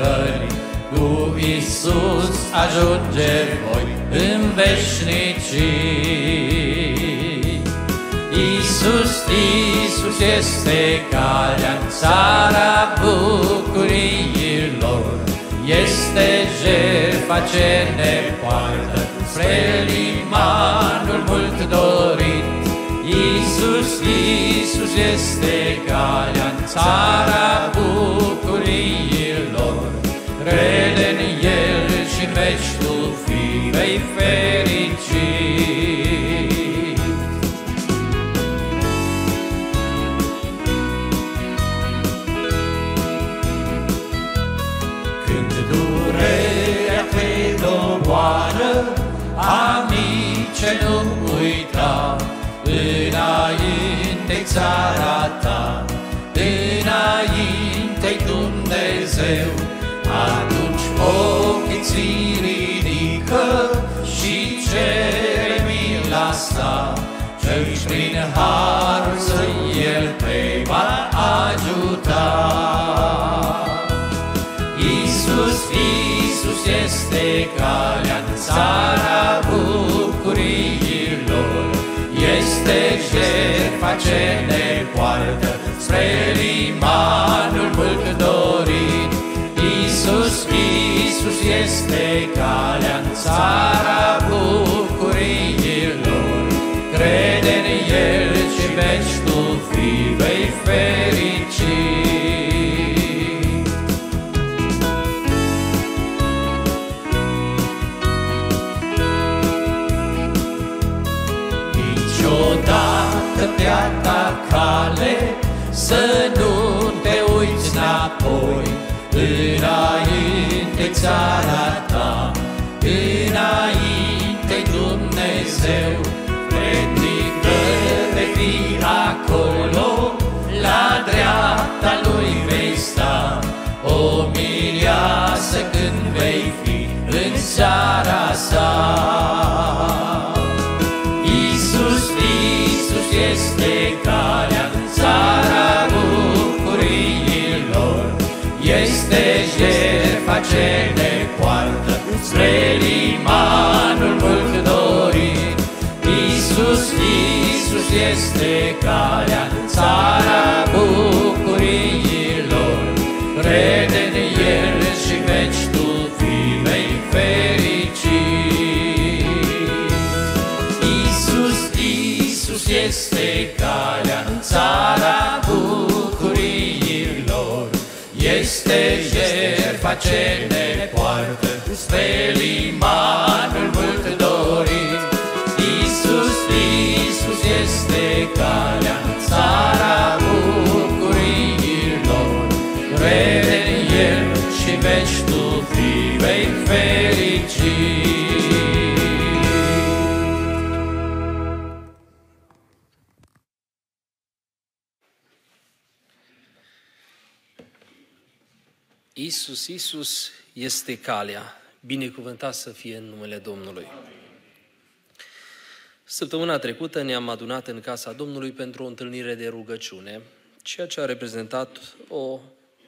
încercări, cu Iisus ajunge voi în veșnicii. Iisus, Iisus este calea în țara bucuriilor, este jertfa ce ne poartă spre limanul mult dorit. Iisus, Iisus este calea în țara bucuriilor, veci tu fi vei fericit. Când durerea te doboară, amice nu uita, înainte țara ta, înainte Dumnezeu, prin harul său El te va ajuta. Iisus, Iisus este calea în țara bucuriilor, este jertfa ce ne poartă spre limanul mult dorit. Iisus, Iisus este Înainte țara ta Înainte Dumnezeu Predică de fi acolo La dreapta Lui vei sta. O mireasă când vei fi în seara sa ce ne poartă spre limanul mult dorit. Iisus, Iisus este calea în țara bucuriilor, crede în El și veci tu fi vei fericit. Iisus, Iisus este calea în țara bucuriilor, este jertfa ce ne poartă spre limanul mult dorit. Iisus, Iisus este calea Isus, Isus este calea. Binecuvântat să fie în numele Domnului. Săptămâna trecută ne-am adunat în casa Domnului pentru o întâlnire de rugăciune, ceea ce a reprezentat o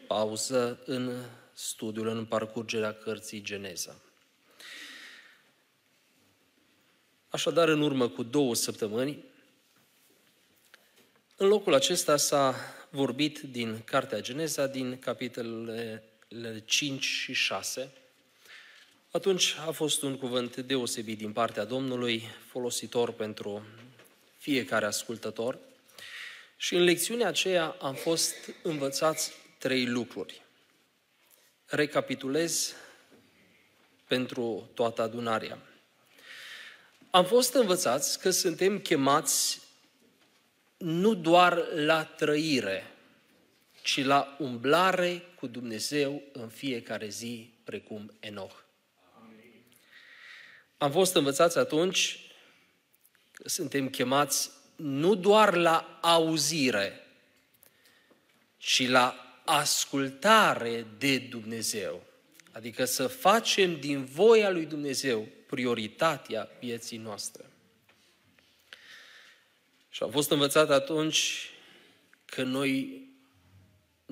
pauză în studiul, în parcurgerea cărții Geneza. Așadar, în urmă cu două săptămâni, în locul acesta s-a vorbit din Cartea Geneza, din capitolele 5 și 6. Atunci a fost un cuvânt deosebit din partea Domnului, folositor pentru fiecare ascultător. Și în lecțiunea aceea am fost învățați trei lucruri. Recapitulez pentru toată adunarea. Am fost învățați că suntem chemați nu doar la trăire, ci la umblare cu Dumnezeu în fiecare zi, precum Enoch. Am fost învățați atunci că suntem chemați nu doar la auzire, ci la ascultare de Dumnezeu. Adică să facem din voia lui Dumnezeu prioritatea vieții noastre. Și am fost învățat atunci că noi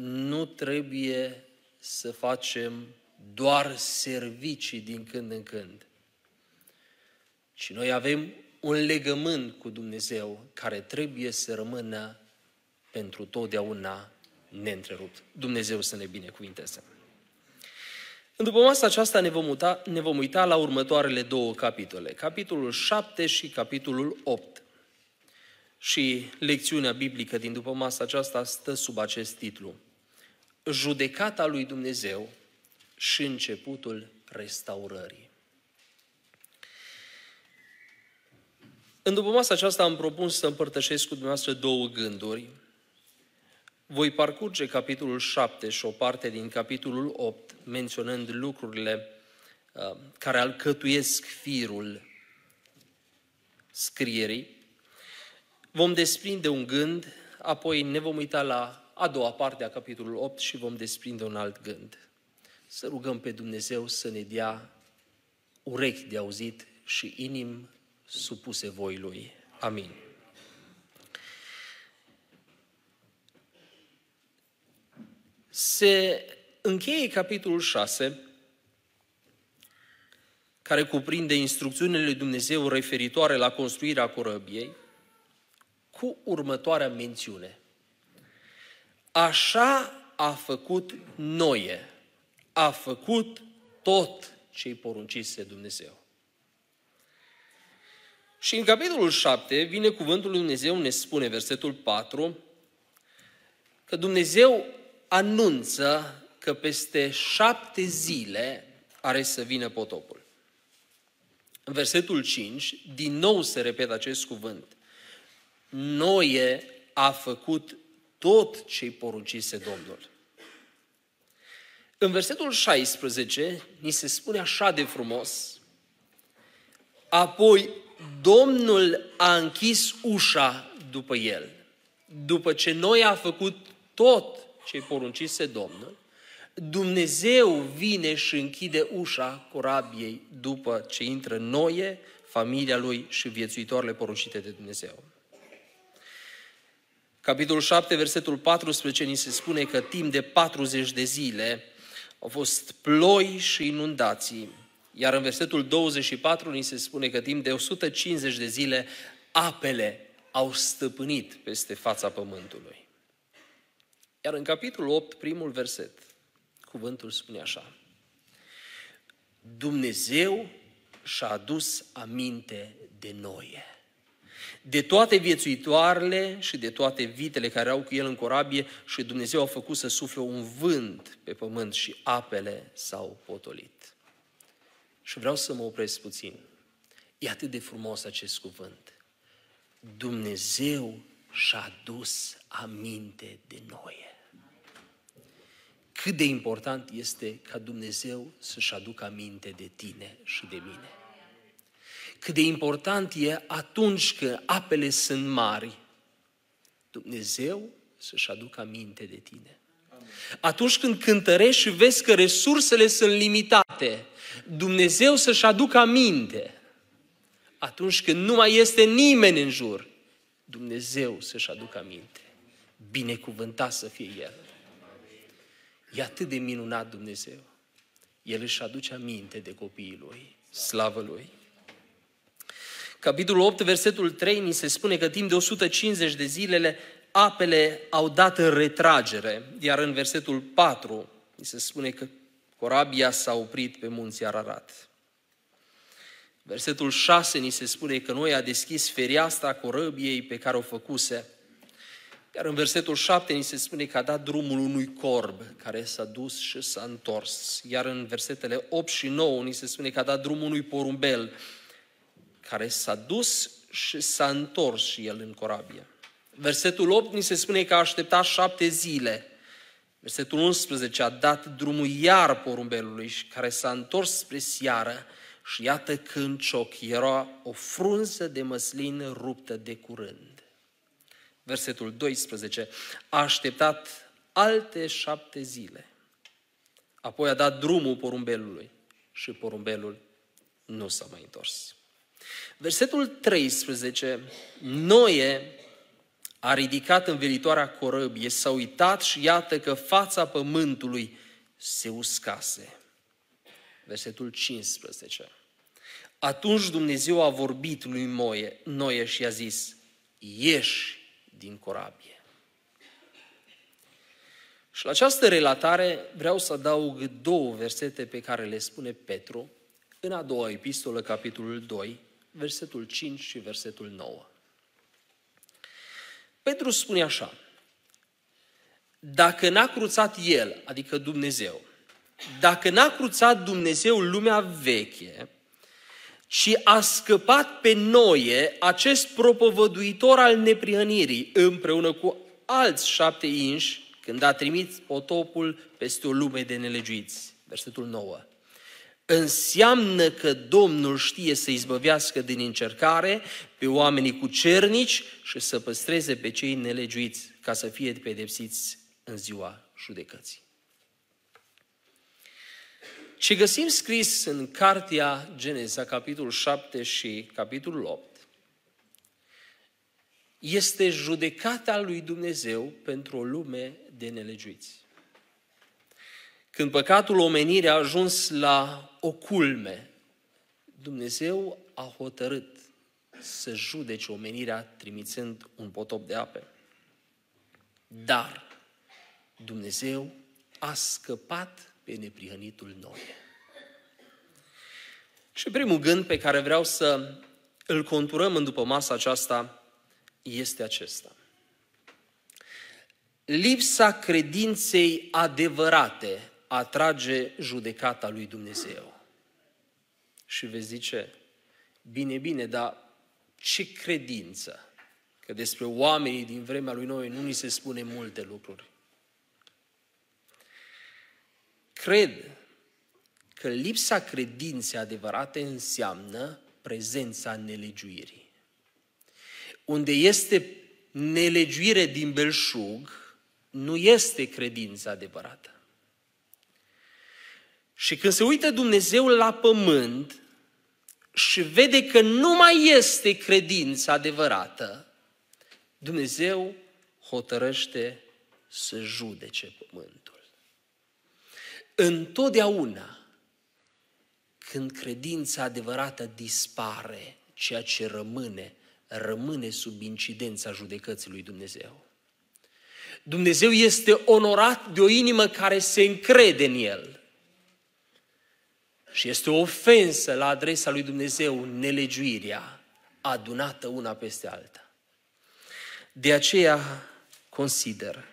nu trebuie să facem doar servicii din când în când. Și noi avem un legământ cu Dumnezeu care trebuie să rămână pentru totdeauna neîntrerupt. Dumnezeu să ne binecuvinteze. După masa aceasta ne vom, uita, ne vom uita la următoarele două capitole, capitolul 7 și capitolul 8. Și lecțiunea biblică din după masa aceasta stă sub acest titlu. Judecata lui Dumnezeu și începutul restaurării. În după masa aceasta am propus să împărtășesc cu dumneavoastră două gânduri. Voi parcurge capitolul 7 și o parte din capitolul 8, menționând lucrurile uh, care alcătuiesc firul scrierii. Vom desprinde un gând, apoi ne vom uita la a doua parte a capitolului 8 și vom desprinde un alt gând. Să rugăm pe Dumnezeu să ne dea urechi de auzit și inim supuse voi Lui. Amin. Se încheie capitolul 6, care cuprinde instrucțiunile lui Dumnezeu referitoare la construirea corăbiei, cu următoarea mențiune. Așa a făcut Noie, a făcut tot ce-i poruncise Dumnezeu. Și în capitolul 7 vine cuvântul lui Dumnezeu, ne spune versetul 4, că Dumnezeu anunță că peste șapte zile are să vină potopul. În versetul 5, din nou se repetă acest cuvânt. Noie a făcut tot ce-i poruncise Domnul. În versetul 16, ni se spune așa de frumos, apoi Domnul a închis ușa după el. După ce noi a făcut tot ce poruncise Domnul, Dumnezeu vine și închide ușa corabiei după ce intră Noie, familia lui și viețuitoarele poruncite de Dumnezeu. Capitolul 7, versetul 14, ni se spune că timp de 40 de zile au fost ploi și inundații, iar în versetul 24 ni se spune că timp de 150 de zile apele au stăpânit peste fața pământului. Iar în capitolul 8, primul verset, cuvântul spune așa. Dumnezeu și-a adus aminte de noi. De toate viețuitoarele și de toate vitele care au cu el în corabie și Dumnezeu a făcut să sufle un vânt pe pământ și apele s-au potolit. Și vreau să mă opresc puțin. E atât de frumos acest cuvânt. Dumnezeu și-a dus aminte de noi. Cât de important este ca Dumnezeu să-și aducă aminte de tine și de mine. Cât de important e atunci când apele sunt mari, Dumnezeu să-și aducă aminte de tine. Atunci când cântărești și vezi că resursele sunt limitate, Dumnezeu să-și aducă aminte. Atunci când nu mai este nimeni în jur, Dumnezeu să-și aducă aminte. Binecuvântat să fie El. E atât de minunat Dumnezeu. El își aduce aminte de copiii Lui. Slavă Lui! Capitolul 8, versetul 3, ni se spune că timp de 150 de zilele apele au dat în retragere, iar în versetul 4 ni se spune că corabia s-a oprit pe munții Ararat. Versetul 6 ni se spune că noi a deschis fereastra corăbiei pe care o făcuse. Iar în versetul 7 ni se spune că a dat drumul unui corb care s-a dus și s-a întors. Iar în versetele 8 și 9 ni se spune că a dat drumul unui porumbel care s-a dus și s-a întors și el în corabie. Versetul 8 ni se spune că a așteptat șapte zile. Versetul 11 a dat drumul iar porumbelului și care s-a întors spre seară și iată când cioc era o frunză de măslin ruptă de curând. versetul 12, a așteptat alte șapte zile. Apoi a dat drumul porumbelului și porumbelul nu s-a mai întors. Versetul 13, Noe a ridicat învelitoarea corăbie, s-a uitat și iată că fața pământului se uscase. Versetul 15. Atunci Dumnezeu a vorbit lui Moie, Noe și a zis, ieși din corabie. Și la această relatare vreau să adaug două versete pe care le spune Petru în a doua epistolă, capitolul 2, versetul 5 și versetul 9. Petru spune așa, dacă n-a cruțat El, adică Dumnezeu, dacă n-a cruțat Dumnezeu lumea veche, și a scăpat pe Noie, acest propovăduitor al neprihănirii, împreună cu alți șapte inși, când a trimis potopul peste o lume de nelegiuiți. Versetul 9. Înseamnă că Domnul știe să izbăvească din încercare pe oamenii cu cernici și să păstreze pe cei nelegiuiți ca să fie pedepsiți în ziua judecății. Ce găsim scris în Cartea Geneza, capitolul 7 și capitolul 8, este judecata lui Dumnezeu pentru o lume de nelegiuiți. Când păcatul omenirii a ajuns la o culme, Dumnezeu a hotărât să judece omenirea trimițând un potop de ape. Dar Dumnezeu a scăpat pe neprihănitul noi. Și primul gând pe care vreau să îl conturăm în după masa aceasta este acesta. Lipsa credinței adevărate atrage judecata lui Dumnezeu. Și vezi zice, bine, bine, dar ce credință? Că despre oamenii din vremea lui noi nu ni se spune multe lucruri. Cred că lipsa credinței adevărate înseamnă prezența nelegiuirii. Unde este nelegiuire din belșug, nu este credința adevărată. Și când se uită Dumnezeu la pământ și vede că nu mai este credința adevărată, Dumnezeu hotărăște să judece pământul. Întotdeauna când credința adevărată dispare, ceea ce rămâne, rămâne sub incidența judecății lui Dumnezeu. Dumnezeu este onorat de o inimă care se încrede în El. Și este o ofensă la adresa lui Dumnezeu nelegiuirea adunată una peste alta. De aceea consider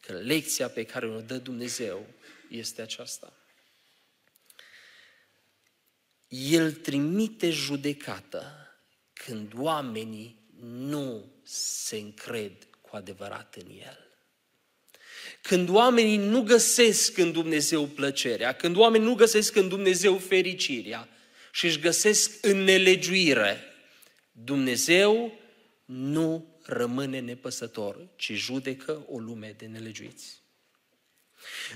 că lecția pe care o dă Dumnezeu este aceasta. El trimite judecată când oamenii nu se încred cu adevărat în El. Când oamenii nu găsesc în Dumnezeu plăcerea, când oamenii nu găsesc în Dumnezeu fericirea și își găsesc în nelegiuire, Dumnezeu nu rămâne nepăsător, ci judecă o lume de nelegiuiți.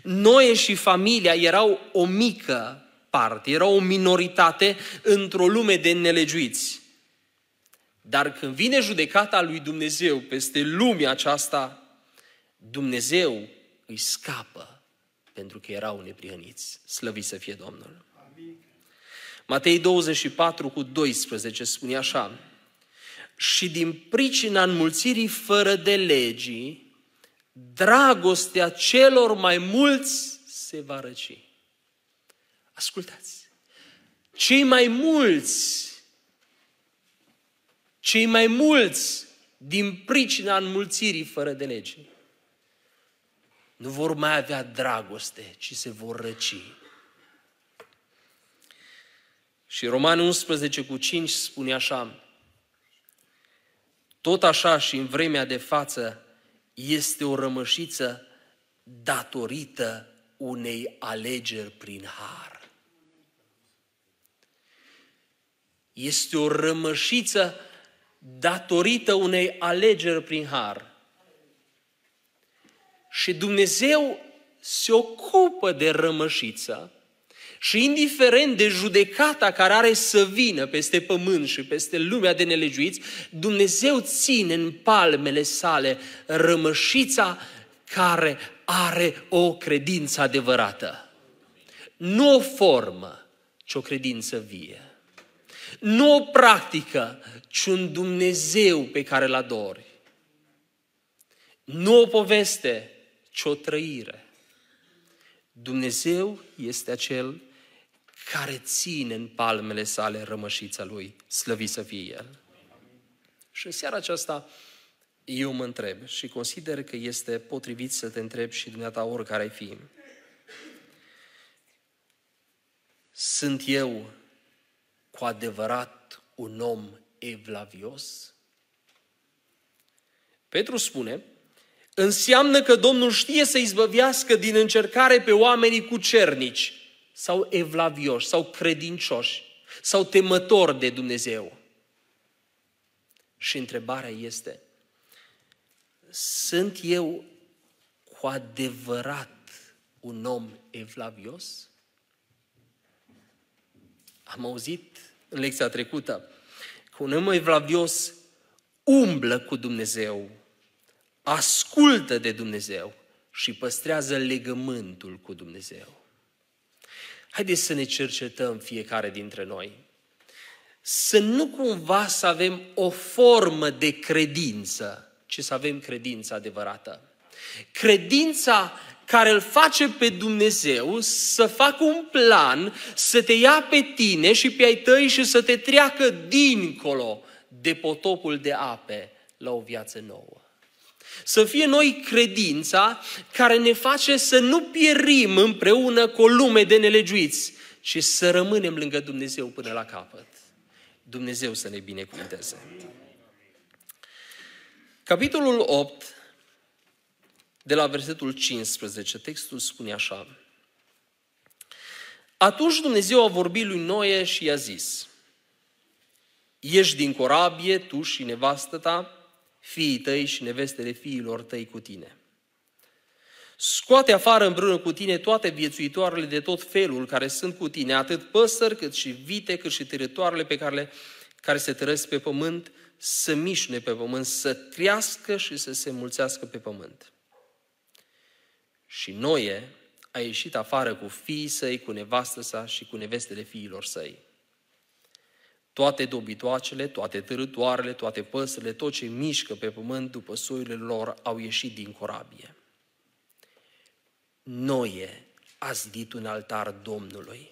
Noe și familia erau o mică parte, era o minoritate într-o lume de nelegiuiți. Dar când vine judecata lui Dumnezeu peste lumea aceasta, Dumnezeu îi scapă pentru că erau neprihăniți. Slăvit să fie Domnul. Amin. Matei 24 cu 12 spune așa, și din pricina înmulțirii fără de legii, dragostea celor mai mulți se va răci. Ascultați! Cei mai mulți, cei mai mulți din pricina înmulțirii fără de lege, nu vor mai avea dragoste, ci se vor răci. Și Roman 11 cu 5 spune așa, tot așa și în vremea de față este o rămășiță datorită unei alegeri prin har. Este o rămășiță datorită unei alegeri prin har. Și Dumnezeu se ocupă de rămășiță și indiferent de judecata care are să vină peste pământ și peste lumea de nelegiuiți, Dumnezeu ține în palmele sale rămășița care are o credință adevărată. Nu o formă, ci o credință vie. Nu o practică, ci un Dumnezeu pe care îl adori. Nu o poveste, ci o trăire. Dumnezeu este acel care ține în palmele sale rămășița Lui, slăvit să fie El. Și în seara aceasta eu mă întreb și consider că este potrivit să te întreb și dumneata oricare ai fi. Sunt eu cu adevărat un om evlavios? Petru spune, înseamnă că Domnul știe să izbăvească din încercare pe oamenii cu cernici sau evlavioși sau credincioși sau temători de Dumnezeu. Și întrebarea este, sunt eu cu adevărat un om evlavios? Am auzit în lecția trecută că un om evlavios umblă cu Dumnezeu, ascultă de Dumnezeu și păstrează legământul cu Dumnezeu. Haideți să ne cercetăm fiecare dintre noi. Să nu cumva să avem o formă de credință, ci să avem credința adevărată. Credința care îl face pe Dumnezeu să facă un plan, să te ia pe tine și pe ai tăi și să te treacă dincolo de potopul de ape la o viață nouă. Să fie noi credința care ne face să nu pierim împreună cu o lume de nelegiuiți, ci să rămânem lângă Dumnezeu până la capăt. Dumnezeu să ne binecuvânteze. Capitolul 8, de la versetul 15, textul spune așa. Atunci Dumnezeu a vorbit lui Noe și i-a zis, Ieși din corabie, tu și nevastă ta, fiii tăi și nevestele fiilor tăi cu tine. Scoate afară împreună cu tine toate viețuitoarele de tot felul care sunt cu tine, atât păsări, cât și vite, cât și teritoarele pe care, le, care se trăiesc pe pământ, să mișne pe pământ, să crească și să se mulțească pe pământ. Și Noe a ieșit afară cu fiii săi, cu nevastă sa și cu nevestele fiilor săi. Toate dobitoacele, toate târătoarele, toate păsările, tot ce mișcă pe pământ după soile lor au ieșit din corabie. Noe a zidit un altar Domnului.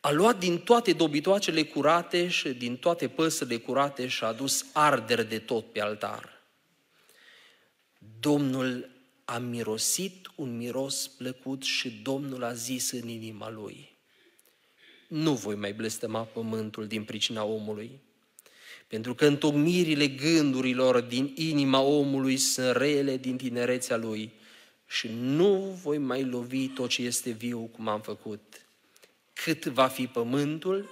A luat din toate dobitoacele curate și din toate păsările curate și a adus arderi de tot pe altar. Domnul a mirosit un miros plăcut și Domnul a zis în inima lui, nu voi mai blestema pământul din pricina omului, pentru că întocmirile gândurilor din inima omului sunt rele din tinerețea lui și nu voi mai lovi tot ce este viu cum am făcut. Cât va fi pământul,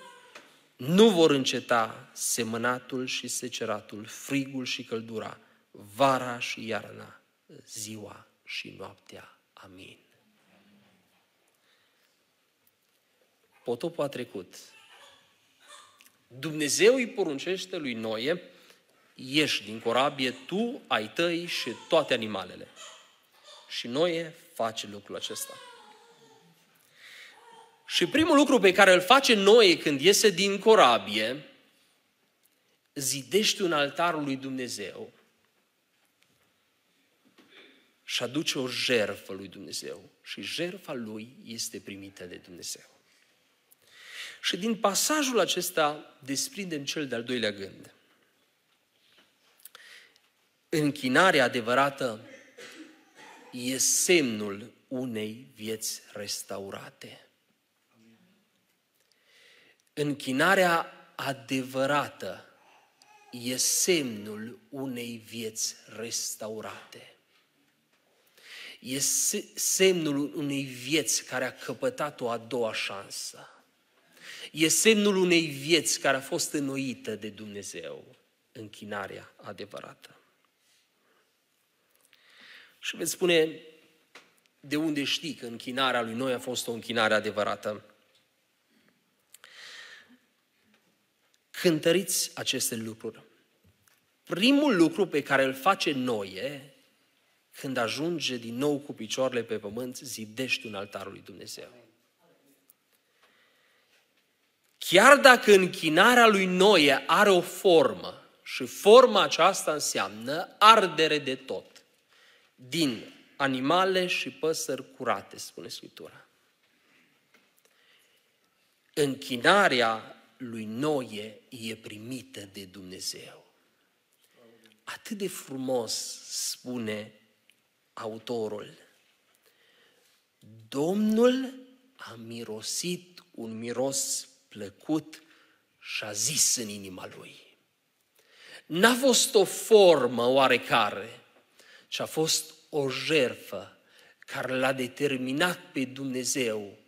nu vor înceta semănatul și seceratul, frigul și căldura, vara și iarna, ziua și noaptea. Amin. Potopul a trecut. Dumnezeu îi poruncește lui Noe, ieși din corabie tu, ai tăi și toate animalele. Și Noe face lucrul acesta. Și primul lucru pe care îl face Noe când iese din corabie, zidește un altar lui Dumnezeu și aduce o jerfă lui Dumnezeu. Și jerfa lui este primită de Dumnezeu. Și din pasajul acesta desprindem cel de-al doilea gând. Închinarea adevărată e semnul unei vieți restaurate. Închinarea adevărată e semnul unei vieți restaurate. E semnul unei vieți care a căpătat o a doua șansă. E semnul unei vieți care a fost înnoită de Dumnezeu. închinarea adevărată. Și veți spune, de unde știi că închinarea lui noi a fost o închinare adevărată? Cântăriți aceste lucruri. Primul lucru pe care îl face Noie, când ajunge din nou cu picioarele pe pământ, zidește un altar lui Dumnezeu. Chiar dacă închinarea lui Noie are o formă și forma aceasta înseamnă ardere de tot, din animale și păsări curate, spune Scriptura. Închinarea lui Noie e primită de Dumnezeu. Atât de frumos spune autorul. Domnul a mirosit un miros plăcut și a zis în inima lui. N-a fost o formă oarecare, ci a fost o jerfă care l-a determinat pe Dumnezeu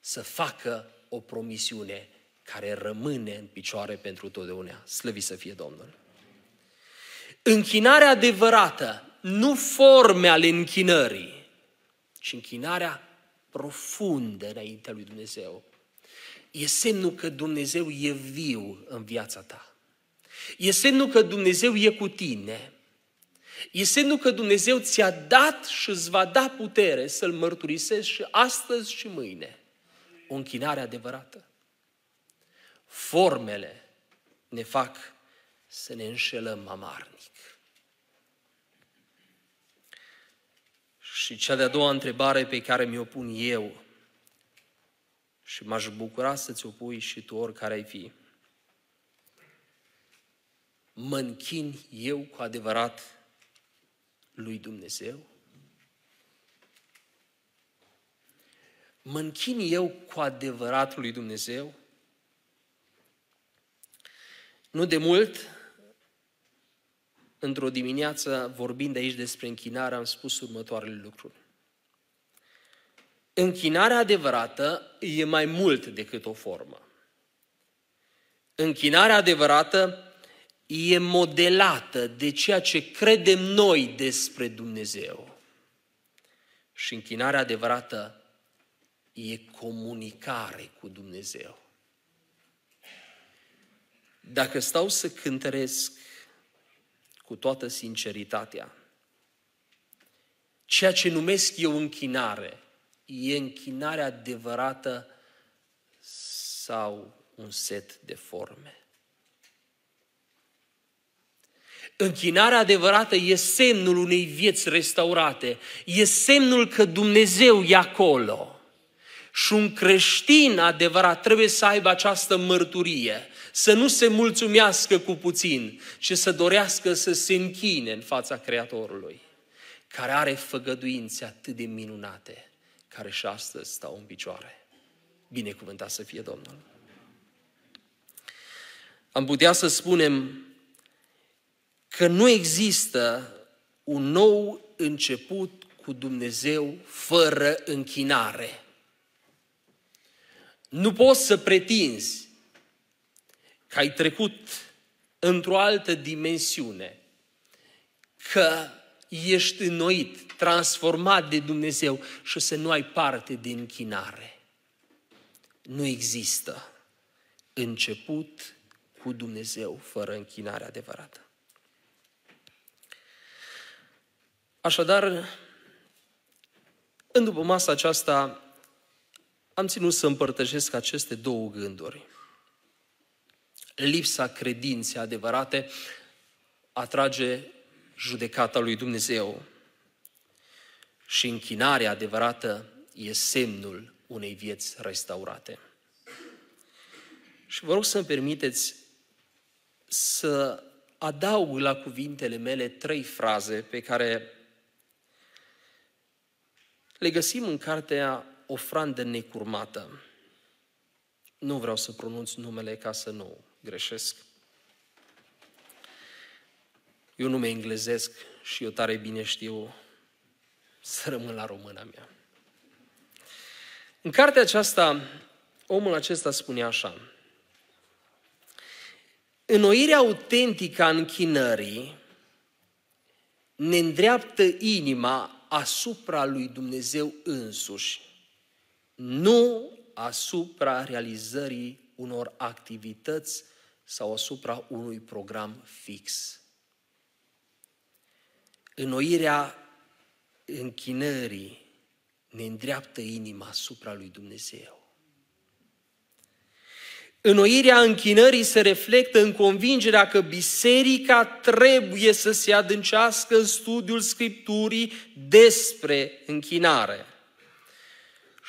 să facă o promisiune care rămâne în picioare pentru totdeauna. Slăvi să fie Domnul! Închinarea adevărată, nu forme ale închinării, ci închinarea profundă înaintea lui Dumnezeu. E semnul că Dumnezeu e viu în viața ta. E semnul că Dumnezeu e cu tine. E semnul că Dumnezeu ți-a dat și îți va da putere să-L mărturisești și astăzi și mâine. O închinare adevărată. Formele ne fac să ne înșelăm amarnic. Și cea de-a doua întrebare pe care mi-o pun eu și m-aș bucura să ți-o pui și tu oricare ai fi. Mă închin eu cu adevărat lui Dumnezeu? Mă închin eu cu adevărat lui Dumnezeu? Nu de mult, într-o dimineață, vorbind aici despre închinare, am spus următoarele lucruri. Închinarea adevărată e mai mult decât o formă. Închinarea adevărată e modelată de ceea ce credem noi despre Dumnezeu. Și închinarea adevărată e comunicare cu Dumnezeu. Dacă stau să cântăresc cu toată sinceritatea, ceea ce numesc eu închinare, e închinarea adevărată sau un set de forme. Închinarea adevărată e semnul unei vieți restaurate, e semnul că Dumnezeu e acolo. Și un creștin adevărat trebuie să aibă această mărturie, să nu se mulțumească cu puțin, ci să dorească să se închine în fața Creatorului, care are făgăduințe atât de minunate, care și astăzi stau în picioare. Binecuvântat să fie Domnul! Am putea să spunem că nu există un nou început cu Dumnezeu fără închinare. Nu poți să pretinzi că ai trecut într-o altă dimensiune, că ești înnoit, transformat de Dumnezeu și să nu ai parte de închinare. Nu există început cu Dumnezeu fără închinare adevărată. Așadar, în după masa aceasta, am ținut să împărtășesc aceste două gânduri. Lipsa credinței adevărate atrage judecata lui Dumnezeu și închinarea adevărată e semnul unei vieți restaurate. Și vă rog să-mi permiteți să adaug la cuvintele mele trei fraze pe care le găsim în cartea Ofrandă necurmată. Nu vreau să pronunț numele ca să nu greșesc. Eu nume englezesc și eu tare bine știu să rămân la româna mea. În cartea aceasta, omul acesta spune așa, Înnoirea autentică a închinării ne îndreaptă inima asupra lui Dumnezeu însuși, nu asupra realizării unor activități sau asupra unui program fix. Înnoirea închinării ne îndreaptă inima asupra lui Dumnezeu. Înnoirea închinării se reflectă în convingerea că biserica trebuie să se adâncească în studiul Scripturii despre închinare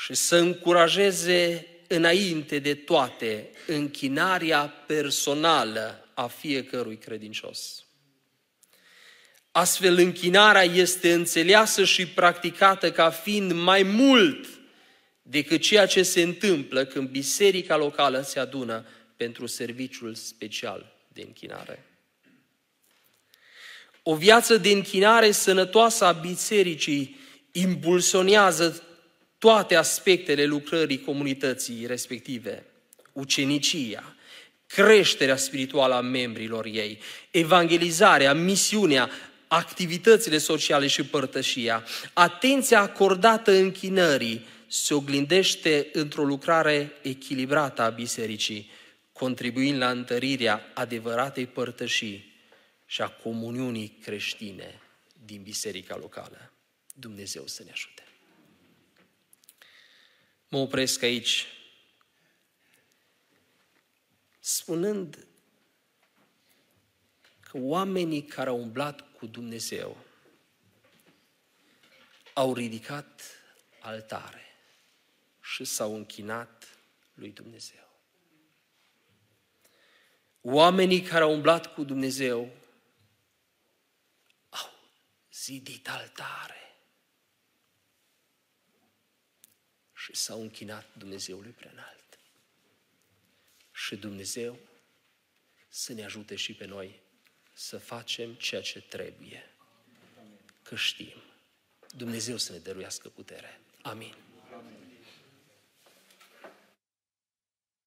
și să încurajeze înainte de toate închinarea personală a fiecărui credincios. Astfel, închinarea este înțeleasă și practicată ca fiind mai mult decât ceea ce se întâmplă când biserica locală se adună pentru serviciul special de închinare. O viață de închinare sănătoasă a bisericii impulsionează toate aspectele lucrării comunității respective, ucenicia, creșterea spirituală a membrilor ei, evangelizarea, misiunea, activitățile sociale și părtășia, atenția acordată închinării se oglindește într-o lucrare echilibrată a bisericii, contribuind la întărirea adevăratei părtășii și a comuniunii creștine din biserica locală. Dumnezeu să ne ajute. Mă opresc aici, spunând că oamenii care au umblat cu Dumnezeu au ridicat altare și s-au închinat lui Dumnezeu. Oamenii care au umblat cu Dumnezeu au zidit altare și s-au închinat Dumnezeului preanalt. Și Dumnezeu să ne ajute și pe noi să facem ceea ce trebuie. Că știm. Dumnezeu să ne dăruiască putere. Amin.